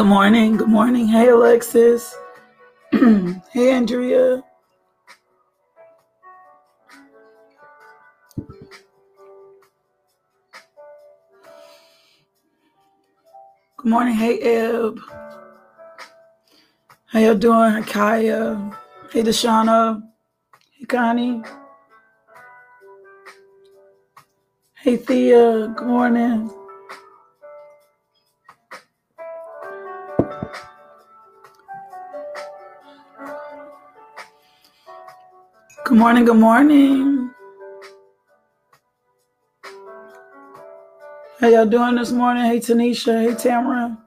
Good morning. Good morning. Hey, Alexis. hey, Andrea. Good morning. Hey, Eb. How y'all doing? Hi, Kaya. Hey, Deshauna. Hey, Connie. Hey, Thea. Good morning. Good morning. Good morning. How y'all doing this morning? Hey, Tanisha. Hey, Tamara.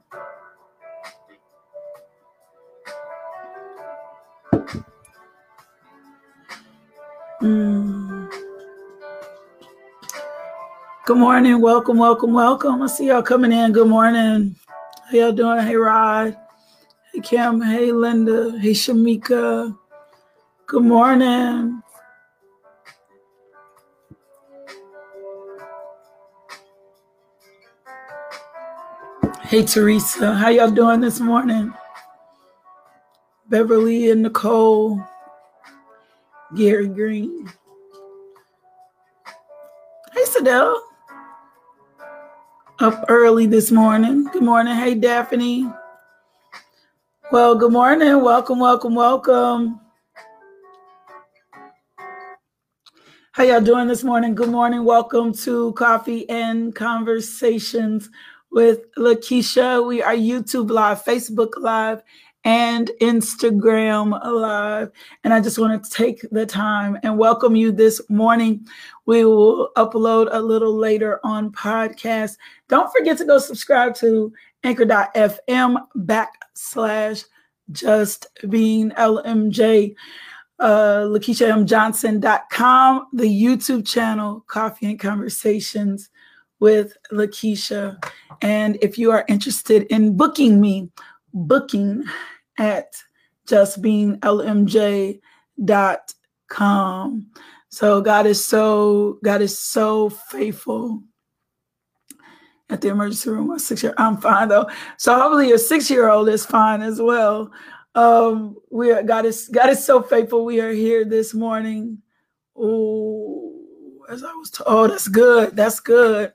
Mm. Good morning. Welcome, welcome, welcome. I see y'all coming in. Good morning. How y'all doing? Hey, Rod. Hey, Kim. Hey, Linda. Hey, Shamika. Good morning. Hey Teresa, how y'all doing this morning? Beverly and Nicole, Gary Green. Hey Sadell. Up early this morning. Good morning. Hey Daphne. Well, good morning. Welcome, welcome, welcome. How y'all doing this morning? Good morning. Welcome to Coffee and Conversations with Lakeisha. We are YouTube Live, Facebook Live, and Instagram Live. And I just want to take the time and welcome you this morning. We will upload a little later on podcast. Don't forget to go subscribe to anchor.fm backslash just being LMJ. Uh, LakeishaMJohnson.com, the YouTube channel, Coffee and Conversations with Lakeisha. And if you are interested in booking me, booking at justbeinglmj.com. So God is so God is so faithful. At the emergency room, my six year I'm fine though. So hopefully your six year old is fine as well. Um, we are God is God is so faithful. We are here this morning. Oh, as I was told, oh, that's good. That's good.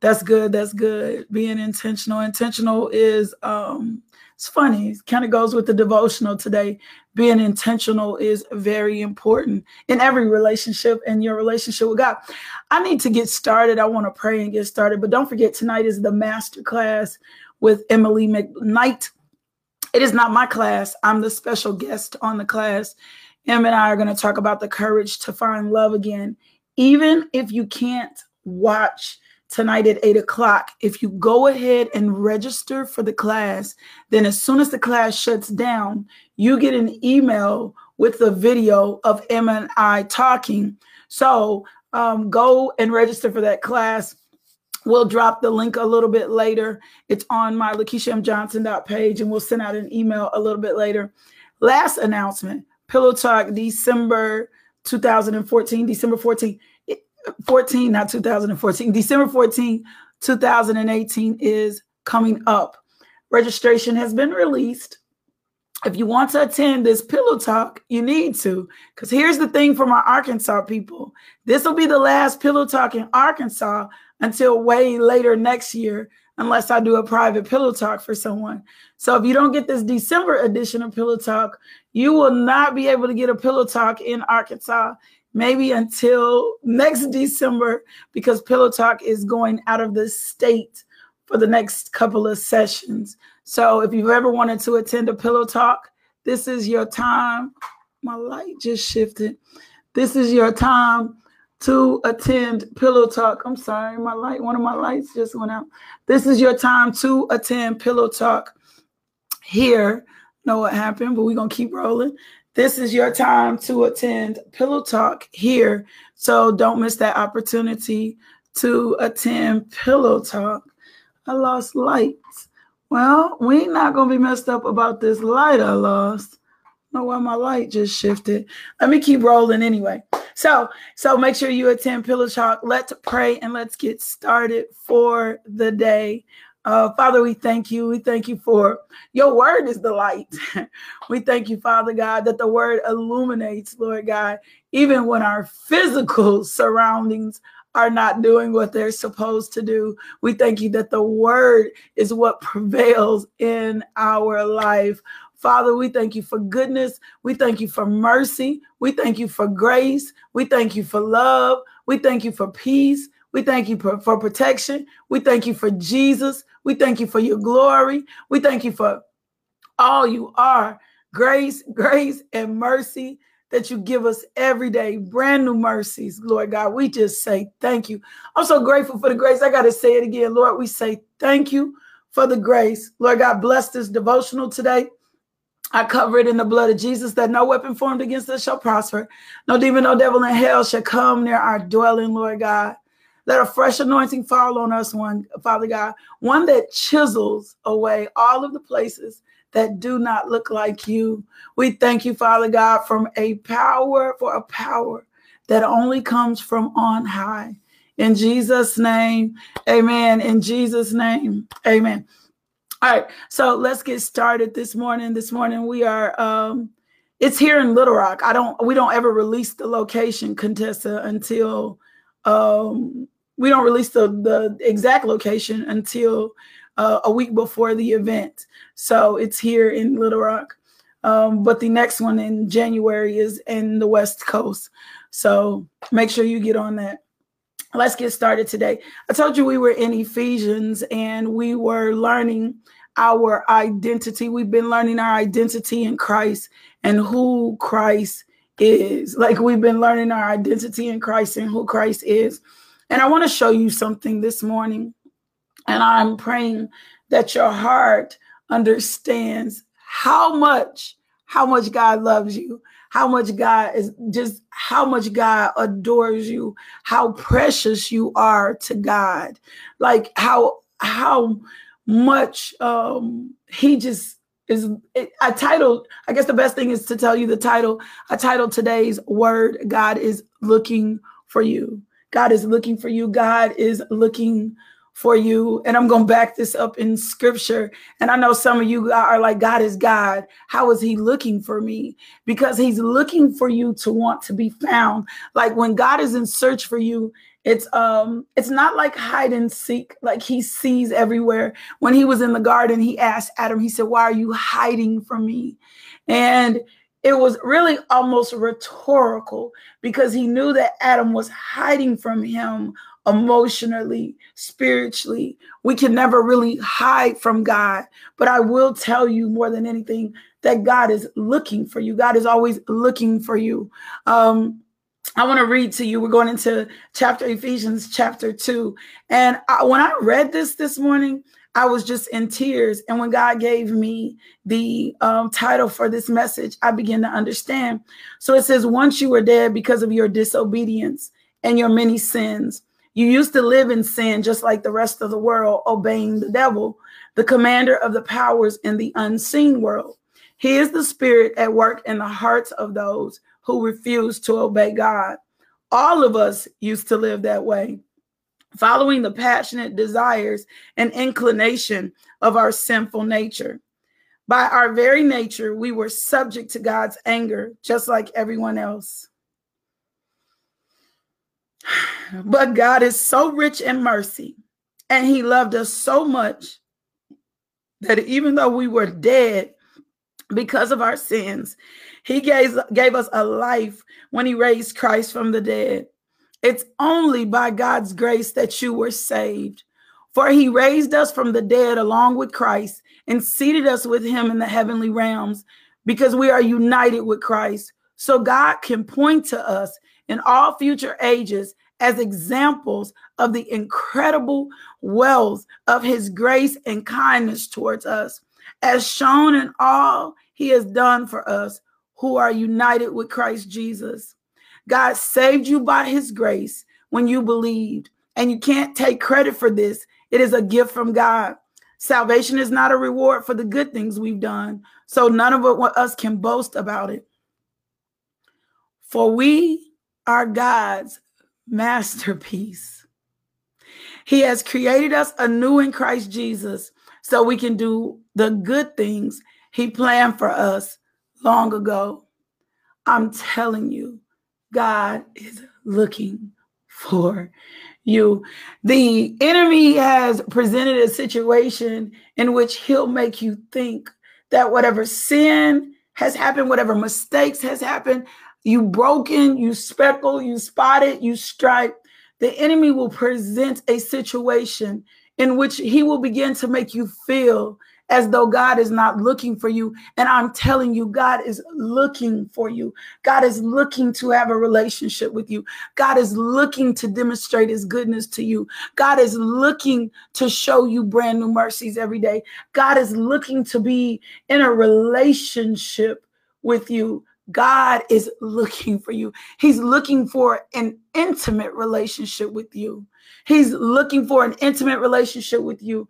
That's good. That's good. Being intentional. Intentional is um it's funny. It kind of goes with the devotional today. Being intentional is very important in every relationship and your relationship with God. I need to get started. I want to pray and get started. But don't forget, tonight is the master class with Emily McKnight. It is not my class. I'm the special guest on the class. Em and I are going to talk about the courage to find love again. Even if you can't watch tonight at eight o'clock. If you go ahead and register for the class, then as soon as the class shuts down, you get an email with the video of Emma and I talking. So um, go and register for that class. We'll drop the link a little bit later. It's on my page, and we'll send out an email a little bit later. Last announcement Pillow Talk December 2014, December 14, 14, not 2014, December 14, 2018 is coming up. Registration has been released. If you want to attend this pillow talk, you need to. Because here's the thing for my Arkansas people this will be the last pillow talk in Arkansas until way later next year, unless I do a private pillow talk for someone. So if you don't get this December edition of Pillow Talk, you will not be able to get a pillow talk in Arkansas maybe until next December because Pillow Talk is going out of the state for the next couple of sessions. So if you've ever wanted to attend a Pillow Talk, this is your time. My light just shifted. This is your time. To attend Pillow Talk. I'm sorry, my light, one of my lights just went out. This is your time to attend Pillow Talk here. Know what happened, but we're gonna keep rolling. This is your time to attend Pillow Talk here. So don't miss that opportunity to attend Pillow Talk. I lost lights. Well, we not gonna be messed up about this light I lost. Know why my light just shifted. Let me keep rolling anyway. So, so make sure you attend Pillow Talk. Let's pray and let's get started for the day. Uh, Father, we thank you. We thank you for your word is the light. we thank you, Father God, that the word illuminates, Lord God, even when our physical surroundings are not doing what they're supposed to do. We thank you that the word is what prevails in our life. Father, we thank you for goodness. We thank you for mercy. We thank you for grace. We thank you for love. We thank you for peace. We thank you for, protection. We thank you for Jesus. We thank you for your glory. We thank you for all you are grace, grace, and mercy that you give us every day, brand new mercies, Lord God. We just say thank you. I'm so grateful for the grace. I got to say it again, Lord. We say thank you for the grace. Lord God, bless this devotional today. I cover it in the blood of Jesus that no weapon formed against us shall prosper. No demon, no devil in hell shall come near our dwelling, Lord God. Let a fresh anointing fall on us, one Father God, one that chisels away all of the places that do not look like you. We thank you, Father God, from a power for a power that only comes from on high. In Jesus' name, amen. In Jesus' name, amen. All right, so let's get started this morning. This morning we are um it's here in Little Rock. I don't we don't ever release the location, Contessa, until um we don't release the the exact location until uh, a week before the event. So it's here in Little Rock. Um, but the next one in January is in the West Coast. So make sure you get on that. Let's get started today. I told you we were in Ephesians and we were learning our identity. We've been learning our identity in Christ and who Christ is. Like we've been learning our identity in Christ and who Christ is. And I want to show you something this morning. And I'm praying that your heart understands how much, how much God loves you, how much God is just how much God adores you, how precious you are to God. Like how how much um he just is it, I titled I guess the best thing is to tell you the title. I titled today's word God is looking for you. God is looking for you. God is looking for you. And I'm going to back this up in scripture. And I know some of you are like, God is God. How is he looking for me? Because he's looking for you to want to be found. Like when God is in search for you, it's um it's not like hide and seek like he sees everywhere when he was in the garden he asked adam he said why are you hiding from me and it was really almost rhetorical because he knew that Adam was hiding from him emotionally, spiritually. We can never really hide from God. But I will tell you more than anything that God is looking for you. God is always looking for you. Um, I want to read to you. We're going into chapter Ephesians, chapter two. And I, when I read this this morning, I was just in tears. And when God gave me the um, title for this message, I began to understand. So it says, Once you were dead because of your disobedience and your many sins, you used to live in sin just like the rest of the world, obeying the devil, the commander of the powers in the unseen world. He is the spirit at work in the hearts of those who refuse to obey God. All of us used to live that way following the passionate desires and inclination of our sinful nature. By our very nature, we were subject to God's anger, just like everyone else. But God is so rich in mercy, and He loved us so much that even though we were dead because of our sins, He gave, gave us a life when He raised Christ from the dead. It's only by God's grace that you were saved. For he raised us from the dead along with Christ and seated us with him in the heavenly realms because we are united with Christ. So God can point to us in all future ages as examples of the incredible wealth of his grace and kindness towards us, as shown in all he has done for us who are united with Christ Jesus. God saved you by his grace when you believed, and you can't take credit for this. It is a gift from God. Salvation is not a reward for the good things we've done, so none of us can boast about it. For we are God's masterpiece. He has created us anew in Christ Jesus so we can do the good things He planned for us long ago. I'm telling you, God is looking for you. The enemy has presented a situation in which he'll make you think that whatever sin has happened, whatever mistakes has happened, you broken, you speckle, you spotted, you stripe, the enemy will present a situation in which he will begin to make you feel as though God is not looking for you. And I'm telling you, God is looking for you. God is looking to have a relationship with you. God is looking to demonstrate his goodness to you. God is looking to show you brand new mercies every day. God is looking to be in a relationship with you. God is looking for you. He's looking for an intimate relationship with you. He's looking for an intimate relationship with you.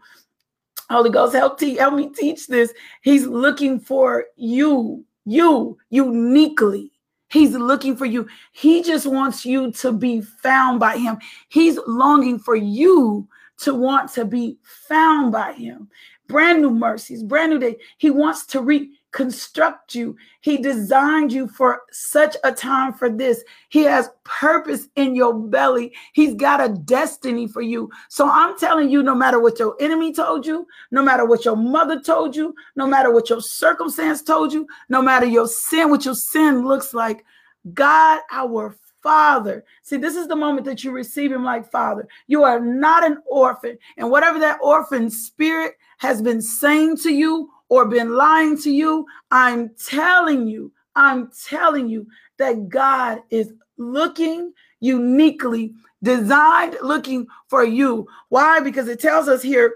Holy Ghost, help, te- help me teach this. He's looking for you, you uniquely. He's looking for you. He just wants you to be found by him. He's longing for you to want to be found by him. Brand new mercies, brand new day. He wants to reach construct you. He designed you for such a time for this. He has purpose in your belly. He's got a destiny for you. So I'm telling you, no matter what your enemy told you, no matter what your mother told you, no matter what your circumstance told you, no matter your sin, what your sin looks like, God, our Father. See, this is the moment that you receive Him like Father. You are not an orphan. And whatever that orphan spirit has been saying to you or been lying to you, I'm telling you, I'm telling you that God is looking uniquely designed, looking for you. Why? Because it tells us here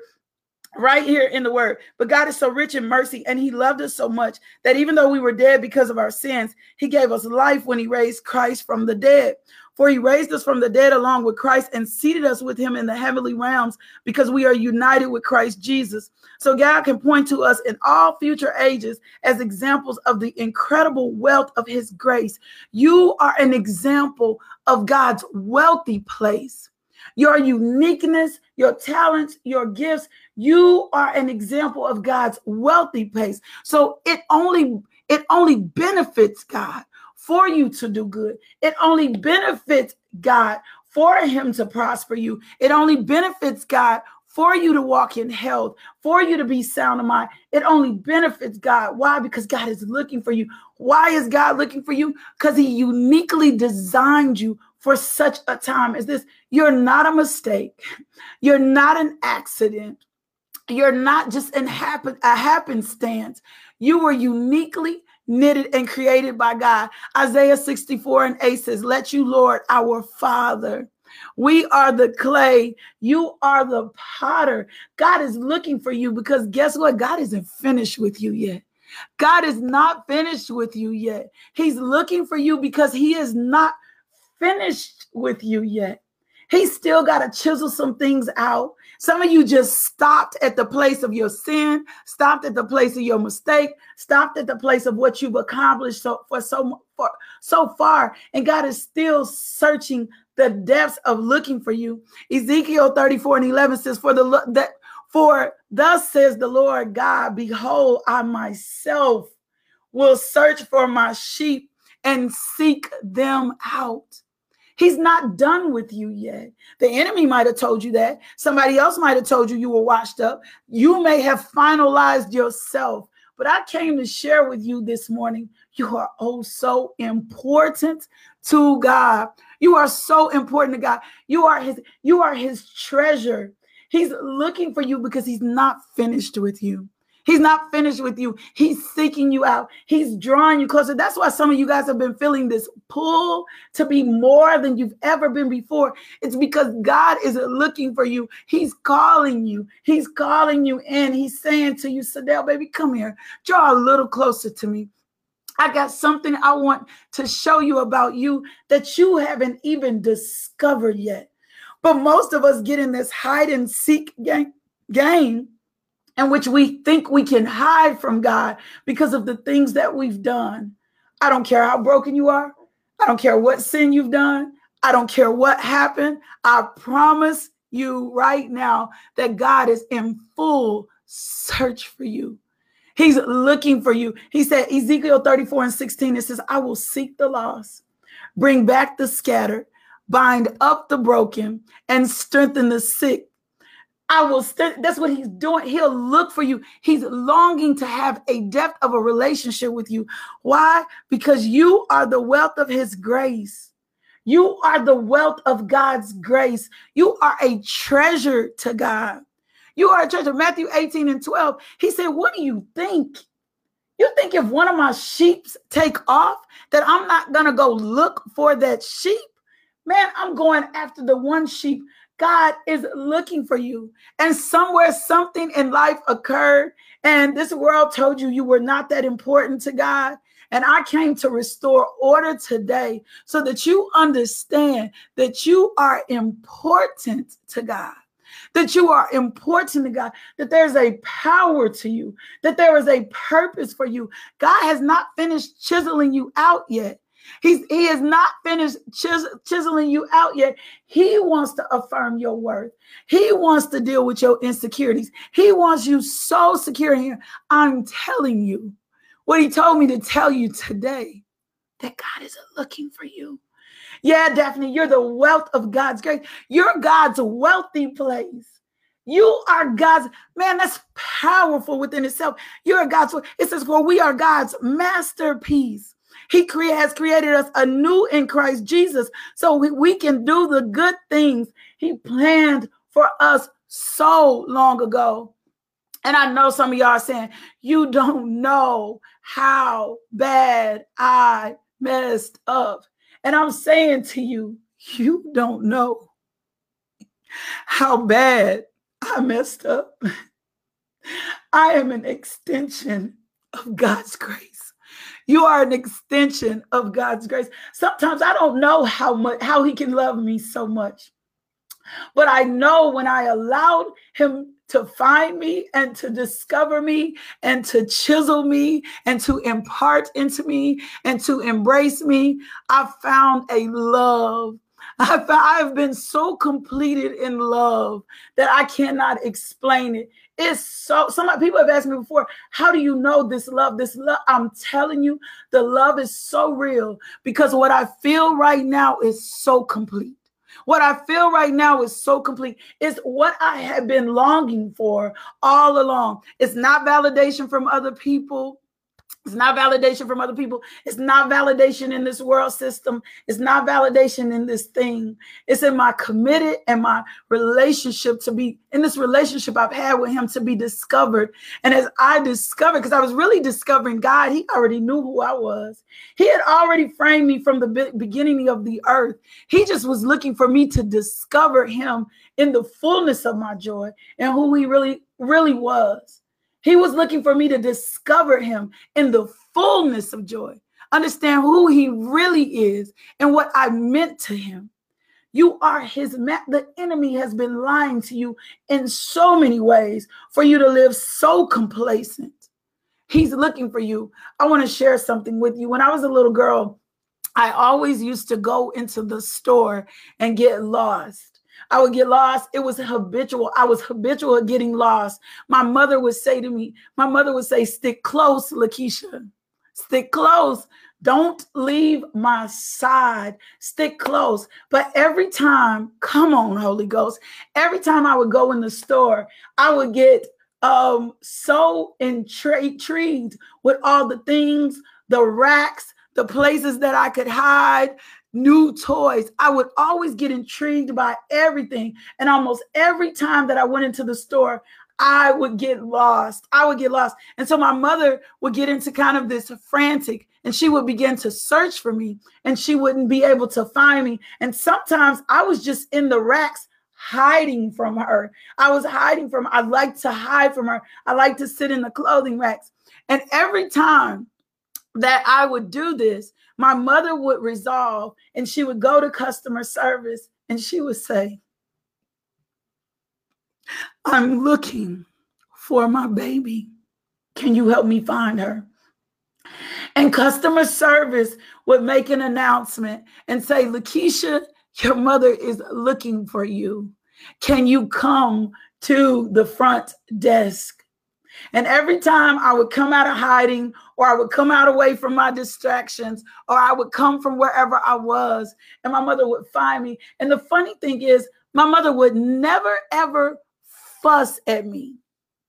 right here in the word. But God is so rich in mercy and he loved us so much that even though we were dead because of our sins, he gave us life when he raised Christ from the dead. For he raised us from the dead along with Christ and seated us with him in the heavenly realms because we are united with Christ Jesus. So God can point to us in all future ages as examples of the incredible wealth of his grace. You are an example of God's wealthy place. Your uniqueness, your talents, your gifts, you are an example of God's wealthy place. So it only it only benefits God for you to do good. It only benefits God for him to prosper you. It only benefits God for you to walk in health, for you to be sound of mind. It only benefits God. Why? Because God is looking for you. Why is God looking for you? Because he uniquely designed you for such a time as this. You're not a mistake. You're not an accident. You're not just an happen a happenstance. You were uniquely knitted and created by God. Isaiah 64 and 8 says, Let you, Lord, our Father. We are the clay. You are the potter. God is looking for you because guess what? God isn't finished with you yet. God is not finished with you yet. He's looking for you because He is not finished with you yet. He's still got to chisel some things out. Some of you just stopped at the place of your sin, stopped at the place of your mistake, stopped at the place of what you've accomplished so for so for so far, and God is still searching the depths of looking for you. Ezekiel 34 and 11 says, "For the that for thus says the Lord God, behold, I myself will search for my sheep and seek them out." He's not done with you yet. The enemy might have told you that. Somebody else might have told you you were washed up. You may have finalized yourself. But I came to share with you this morning. You are oh so important to God. You are so important to God. You are his you are his treasure. He's looking for you because he's not finished with you. He's not finished with you. He's seeking you out. He's drawing you closer. That's why some of you guys have been feeling this pull to be more than you've ever been before. It's because God is looking for you. He's calling you. He's calling you in. He's saying to you, Sadell, baby, come here. Draw a little closer to me. I got something I want to show you about you that you haven't even discovered yet. But most of us get in this hide and seek game, game in which we think we can hide from God because of the things that we've done. I don't care how broken you are. I don't care what sin you've done. I don't care what happened. I promise you right now that God is in full search for you. He's looking for you. He said, Ezekiel 34 and 16, it says, I will seek the lost, bring back the scattered, bind up the broken, and strengthen the sick I will st- that's what he's doing. He'll look for you. He's longing to have a depth of a relationship with you. Why? Because you are the wealth of his grace. You are the wealth of God's grace. You are a treasure to God. You are a treasure. Matthew 18 and 12. He said, What do you think? You think if one of my sheep take off, that I'm not gonna go look for that sheep? Man, I'm going after the one sheep God is looking for you. And somewhere something in life occurred, and this world told you you were not that important to God. And I came to restore order today so that you understand that you are important to God, that you are important to God, that there's a power to you, that there is a purpose for you. God has not finished chiseling you out yet. He's he is not finished chis- chiseling you out yet. He wants to affirm your worth. He wants to deal with your insecurities. He wants you so secure here. I'm telling you what he told me to tell you today that God is looking for you. Yeah, Daphne, you're the wealth of God's grace. You're God's wealthy place. You are God's man. That's powerful within itself. You're God's. It says, "For we are God's masterpiece." He cre- has created us anew in Christ Jesus so we, we can do the good things He planned for us so long ago. And I know some of y'all are saying, You don't know how bad I messed up. And I'm saying to you, You don't know how bad I messed up. I am an extension of God's grace. You are an extension of God's grace. Sometimes I don't know how much how he can love me so much. But I know when I allowed him to find me and to discover me and to chisel me and to impart into me and to embrace me, I found a love I've, been so completed in love that I cannot explain it. It's so some people have asked me before, how do you know this love? This love, I'm telling you, the love is so real because what I feel right now is so complete. What I feel right now is so complete. It's what I have been longing for all along. It's not validation from other people. It's not validation from other people. It's not validation in this world system. It's not validation in this thing. It's in my committed and my relationship to be in this relationship I've had with him to be discovered. And as I discovered, because I was really discovering God, he already knew who I was. He had already framed me from the beginning of the earth. He just was looking for me to discover him in the fullness of my joy and who he really, really was. He was looking for me to discover him in the fullness of joy, understand who he really is and what I meant to him. You are his ma- the enemy has been lying to you in so many ways for you to live so complacent. He's looking for you. I want to share something with you. When I was a little girl, I always used to go into the store and get lost. I would get lost. It was habitual. I was habitual at getting lost. My mother would say to me, my mother would say, stick close, Lakeisha. Stick close. Don't leave my side. Stick close. But every time, come on, Holy Ghost, every time I would go in the store, I would get um so intrigued with all the things, the racks, the places that I could hide, new toys. I would always get intrigued by everything. And almost every time that I went into the store, I would get lost. I would get lost. And so my mother would get into kind of this frantic and she would begin to search for me and she wouldn't be able to find me. And sometimes I was just in the racks hiding from her. I was hiding from I like to hide from her. I like to sit in the clothing racks. And every time that I would do this, my mother would resolve and she would go to customer service and she would say, I'm looking for my baby. Can you help me find her? And customer service would make an announcement and say, Lakeisha, your mother is looking for you. Can you come to the front desk? And every time I would come out of hiding, or I would come out away from my distractions, or I would come from wherever I was, and my mother would find me. And the funny thing is, my mother would never, ever fuss at me.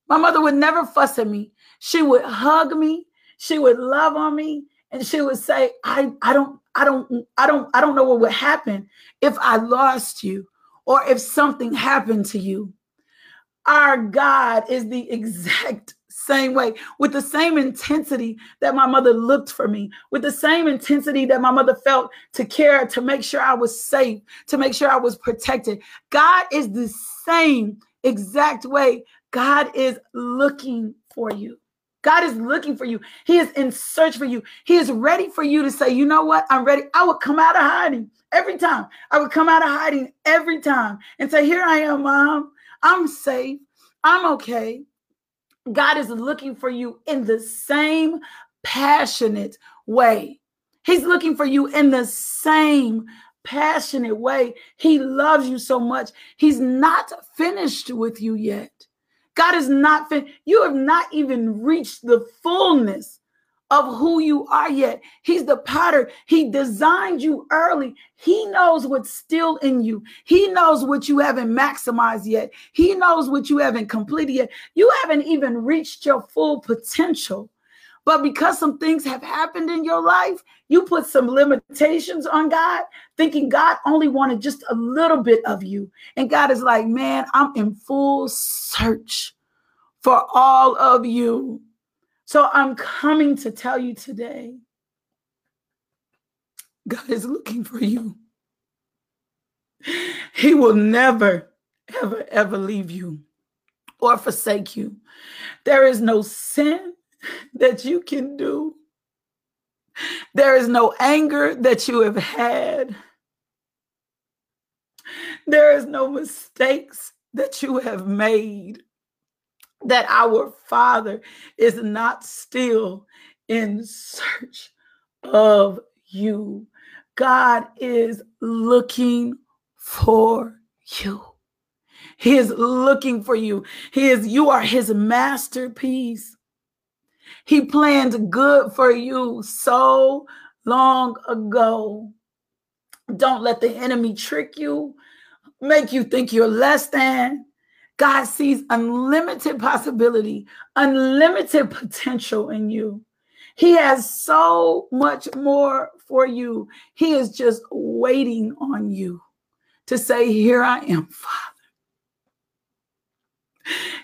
My mother would never fuss at me. She would hug me, she would love on me, and she would say, I, I don't, I don't, I don't, I don't know what would happen if I lost you or if something happened to you. Our God is the exact same way, with the same intensity that my mother looked for me, with the same intensity that my mother felt to care, to make sure I was safe, to make sure I was protected. God is the same exact way. God is looking for you. God is looking for you. He is in search for you. He is ready for you to say, you know what? I'm ready. I would come out of hiding every time. I would come out of hiding every time and say, here I am, mom. I'm safe. I'm okay. God is looking for you in the same passionate way. He's looking for you in the same passionate way. He loves you so much. He's not finished with you yet. God is not finished. You have not even reached the fullness of who you are yet. He's the potter. He designed you early. He knows what's still in you. He knows what you haven't maximized yet. He knows what you haven't completed yet. You haven't even reached your full potential. But because some things have happened in your life, you put some limitations on God, thinking God only wanted just a little bit of you. And God is like, man, I'm in full search for all of you. So I'm coming to tell you today God is looking for you. He will never, ever, ever leave you or forsake you. There is no sin that you can do, there is no anger that you have had, there is no mistakes that you have made that our Father is not still in search of you. God is looking for you. He is looking for you. He is you are his masterpiece. He planned good for you so long ago. Don't let the enemy trick you, make you think you're less than. God sees unlimited possibility, unlimited potential in you. He has so much more for you. He is just waiting on you to say, Here I am, Father.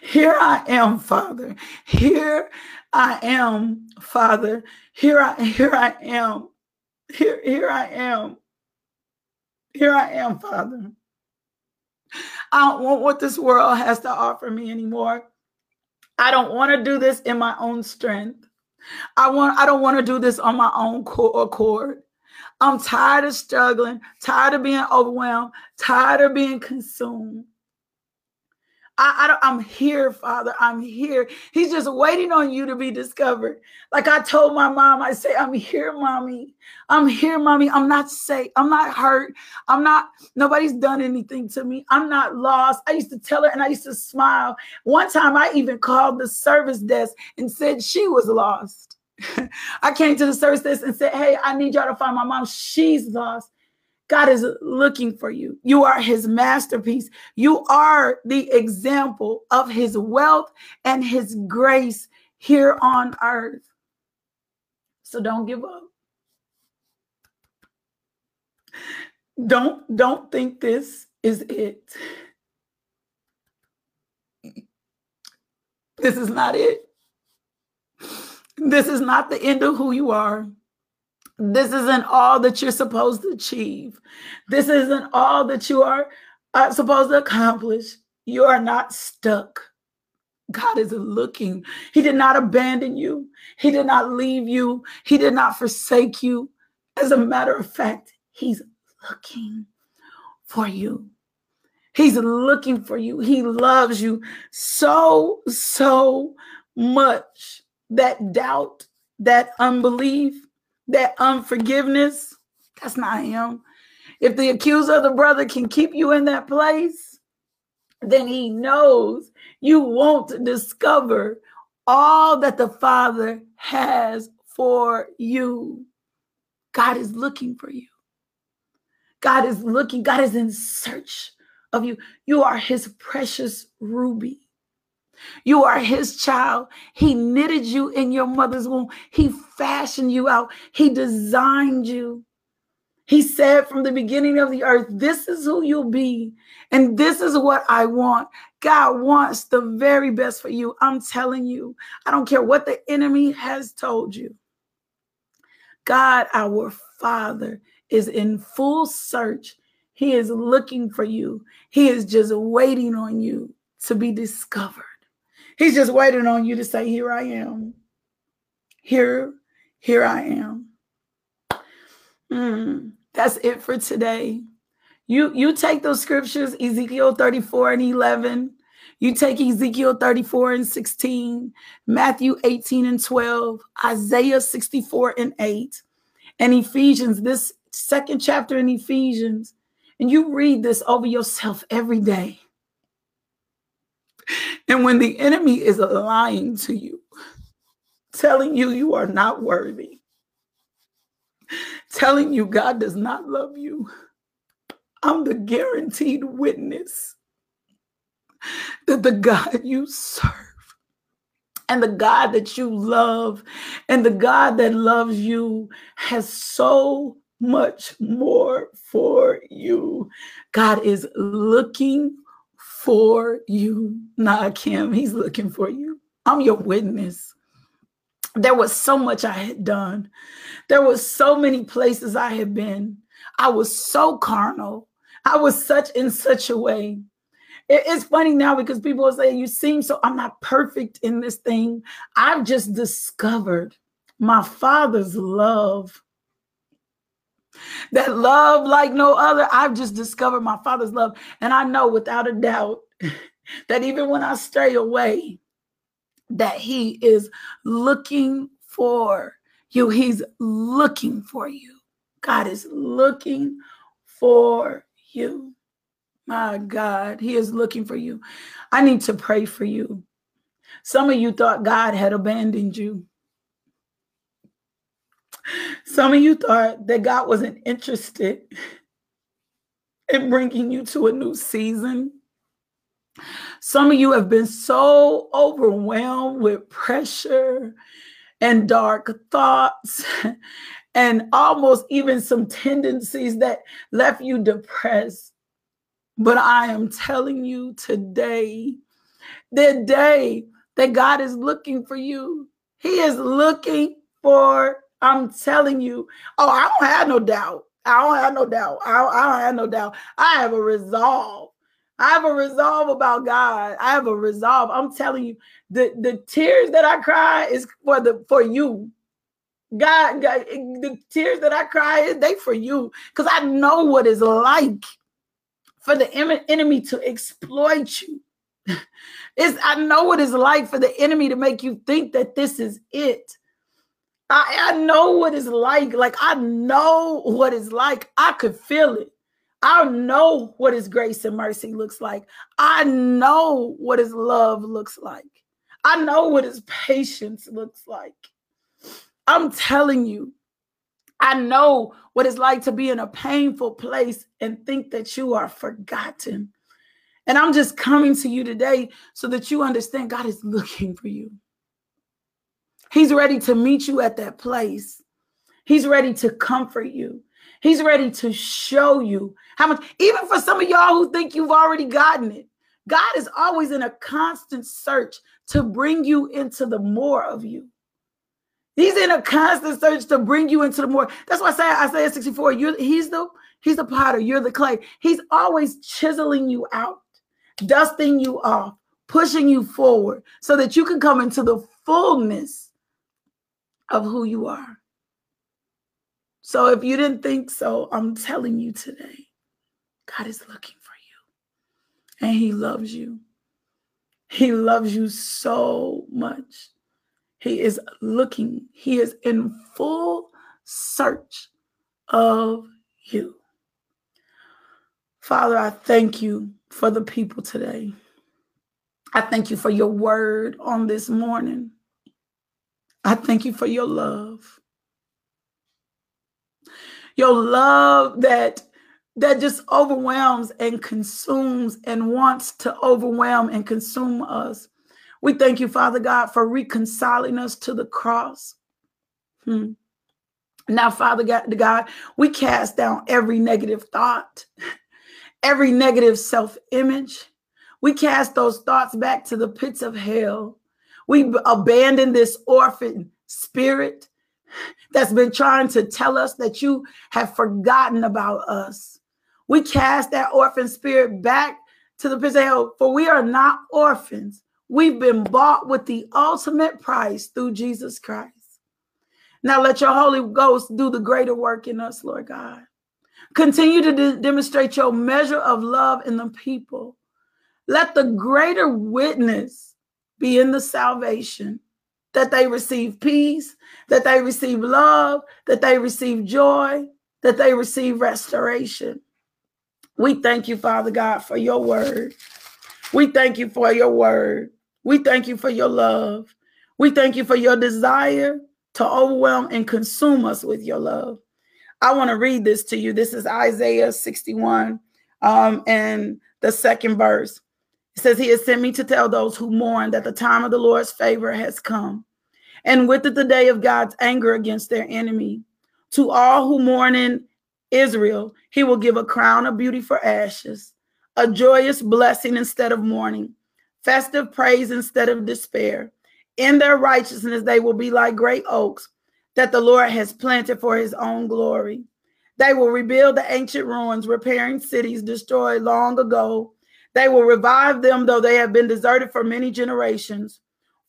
Here I am, Father. Here I am, Father. Here I here I am. Here, here I am. Here I am, Father. I don't want what this world has to offer me anymore. I don't want to do this in my own strength. I want I don't want to do this on my own accord. I'm tired of struggling, tired of being overwhelmed, tired of being consumed. I, I am here, Father. I'm here. He's just waiting on you to be discovered. Like I told my mom, I say, I'm here, mommy. I'm here, mommy. I'm not safe. I'm not hurt. I'm not, nobody's done anything to me. I'm not lost. I used to tell her and I used to smile. One time I even called the service desk and said she was lost. I came to the service desk and said, Hey, I need y'all to find my mom. She's lost. God is looking for you. You are his masterpiece. You are the example of his wealth and his grace here on earth. So don't give up. Don't don't think this is it. This is not it. This is not the end of who you are. This isn't all that you're supposed to achieve. This isn't all that you are uh, supposed to accomplish. You are not stuck. God is looking. He did not abandon you, He did not leave you, He did not forsake you. As a matter of fact, He's looking for you. He's looking for you. He loves you so, so much. That doubt, that unbelief, that unforgiveness, that's not him. If the accuser of the brother can keep you in that place, then he knows you won't discover all that the Father has for you. God is looking for you. God is looking, God is in search of you. You are his precious ruby. You are his child. He knitted you in your mother's womb. He fashioned you out. He designed you. He said from the beginning of the earth, This is who you'll be. And this is what I want. God wants the very best for you. I'm telling you, I don't care what the enemy has told you. God, our Father, is in full search. He is looking for you. He is just waiting on you to be discovered. He's just waiting on you to say, Here I am. Here, here I am. Mm, that's it for today. You you take those scriptures, Ezekiel 34 and 11. You take Ezekiel 34 and 16, Matthew 18 and 12, Isaiah 64 and 8, and Ephesians, this second chapter in Ephesians, and you read this over yourself every day. And when the enemy is lying to you, telling you you are not worthy, telling you God does not love you, I'm the guaranteed witness that the God you serve and the God that you love and the God that loves you has so much more for you. God is looking for you. Nah, Kim, he's looking for you. I'm your witness. There was so much I had done. There was so many places I had been. I was so carnal. I was such in such a way. It's funny now because people will say, You seem so, I'm not perfect in this thing. I've just discovered my father's love that love like no other. I've just discovered my father's love. And I know without a doubt that even when I stray away, that he is looking for you. He's looking for you. God is looking for you. My God, he is looking for you. I need to pray for you. Some of you thought God had abandoned you. Some of you thought that God wasn't interested in bringing you to a new season. Some of you have been so overwhelmed with pressure and dark thoughts and almost even some tendencies that left you depressed. But I am telling you today, the day that God is looking for you, He is looking for I'm telling you. Oh, I don't have no doubt. I don't have no doubt. I don't, I don't have no doubt. I have a resolve. I have a resolve about God. I have a resolve. I'm telling you, the, the tears that I cry is for the for you. God, God the tears that I cry, is they for you. Because I know what it's like for the enemy to exploit you. It's I know what it's like for the enemy to make you think that this is it. I, I know what it's like. Like, I know what it's like. I could feel it. I know what his grace and mercy looks like. I know what his love looks like. I know what his patience looks like. I'm telling you, I know what it's like to be in a painful place and think that you are forgotten. And I'm just coming to you today so that you understand God is looking for you. He's ready to meet you at that place. He's ready to comfort you. He's ready to show you how much, even for some of y'all who think you've already gotten it, God is always in a constant search to bring you into the more of you. He's in a constant search to bring you into the more. That's why I say Isaiah 64, you're he's the he's the potter, you're the clay. He's always chiseling you out, dusting you off, pushing you forward so that you can come into the fullness of who you are. So if you didn't think so, I'm telling you today, God is looking for you and he loves you. He loves you so much. He is looking, he is in full search of you. Father, I thank you for the people today. I thank you for your word on this morning. I thank you for your love. Your love that that just overwhelms and consumes and wants to overwhelm and consume us. We thank you, Father God, for reconciling us to the cross. Hmm. Now, Father God, God, we cast down every negative thought, every negative self image. We cast those thoughts back to the pits of hell. We abandon this orphan spirit that's been trying to tell us that you have forgotten about us. We cast that orphan spirit back to the pits of hell, for we are not orphans. We've been bought with the ultimate price through Jesus Christ. Now let your Holy Ghost do the greater work in us, Lord God. Continue to de- demonstrate your measure of love in the people. Let the greater witness be in the salvation that they receive peace, that they receive love, that they receive joy, that they receive restoration. We thank you, Father God, for your word. We thank you for your word. We thank you for your love. We thank you for your desire to overwhelm and consume us with your love. I want to read this to you. This is Isaiah 61 um, and the second verse. It says, He has sent me to tell those who mourn that the time of the Lord's favor has come, and with it the day of God's anger against their enemy. To all who mourn in Israel, he will give a crown of beauty for ashes, a joyous blessing instead of mourning festive praise instead of despair. In their righteousness, they will be like great oaks that the Lord has planted for his own glory. They will rebuild the ancient ruins, repairing cities destroyed long ago. They will revive them, though they have been deserted for many generations.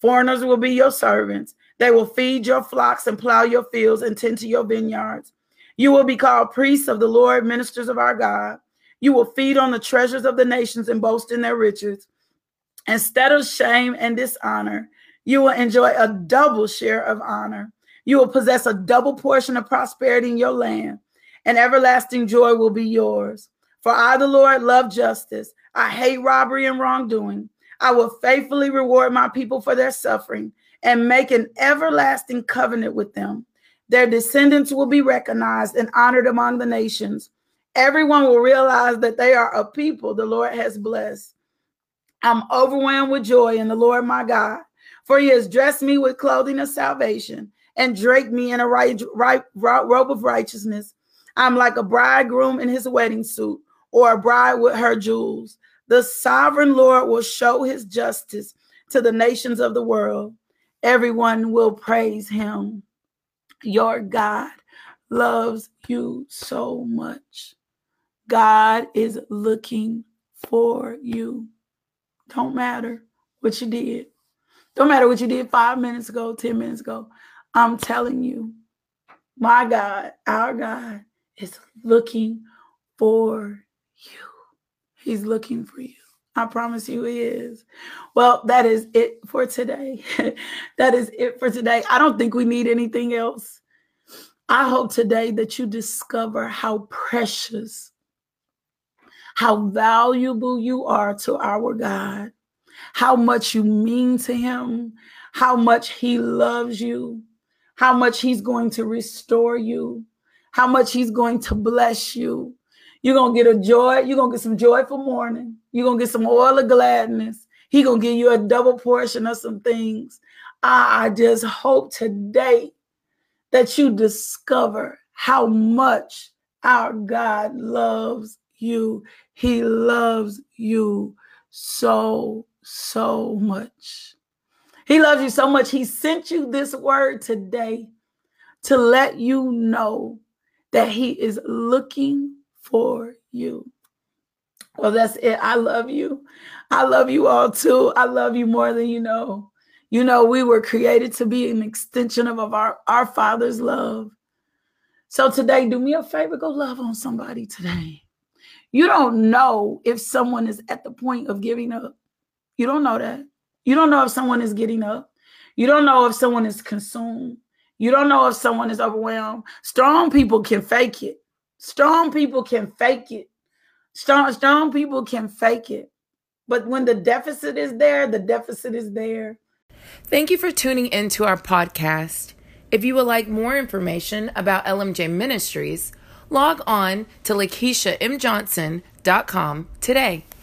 Foreigners will be your servants. They will feed your flocks and plow your fields and tend to your vineyards. You will be called priests of the Lord, ministers of our God. You will feed on the treasures of the nations and boast in their riches. Instead of shame and dishonor, you will enjoy a double share of honor. You will possess a double portion of prosperity in your land, and everlasting joy will be yours. For I, the Lord, love justice. I hate robbery and wrongdoing. I will faithfully reward my people for their suffering and make an everlasting covenant with them. Their descendants will be recognized and honored among the nations. Everyone will realize that they are a people the Lord has blessed. I'm overwhelmed with joy in the Lord my God, for he has dressed me with clothing of salvation and draped me in a right, right, robe of righteousness. I'm like a bridegroom in his wedding suit or a bride with her jewels. The sovereign Lord will show his justice to the nations of the world. Everyone will praise him. Your God loves you so much. God is looking for you. Don't matter what you did. Don't matter what you did five minutes ago, 10 minutes ago. I'm telling you, my God, our God is looking for you. He's looking for you. I promise you he is. Well, that is it for today. that is it for today. I don't think we need anything else. I hope today that you discover how precious how valuable you are to our God, how much you mean to Him, how much He loves you, how much He's going to restore you, how much He's going to bless you. You're to get a joy. You're to get some joyful mourning. You're to get some oil of gladness. He to give you a double portion of some things. I just hope today that you discover how much our God loves you. He loves you so, so much. He loves you so much. He sent you this word today to let you know that He is looking for you. Well, that's it. I love you. I love you all too. I love you more than you know. You know, we were created to be an extension of, our, our Father's love. So today, do me a favor, go love on somebody today. You don't know if someone is at the point of giving up. You don't know that. You don't know if someone is getting up. You don't know if someone is consumed. You don't know if someone is overwhelmed. Strong people can fake it. Strong people can fake it. Strong, strong people can fake it. But when the deficit is there, the deficit is there. Thank you for tuning into our podcast. If you would like more information about LMJ Ministries, log on to LakeishaMJohnson.com today.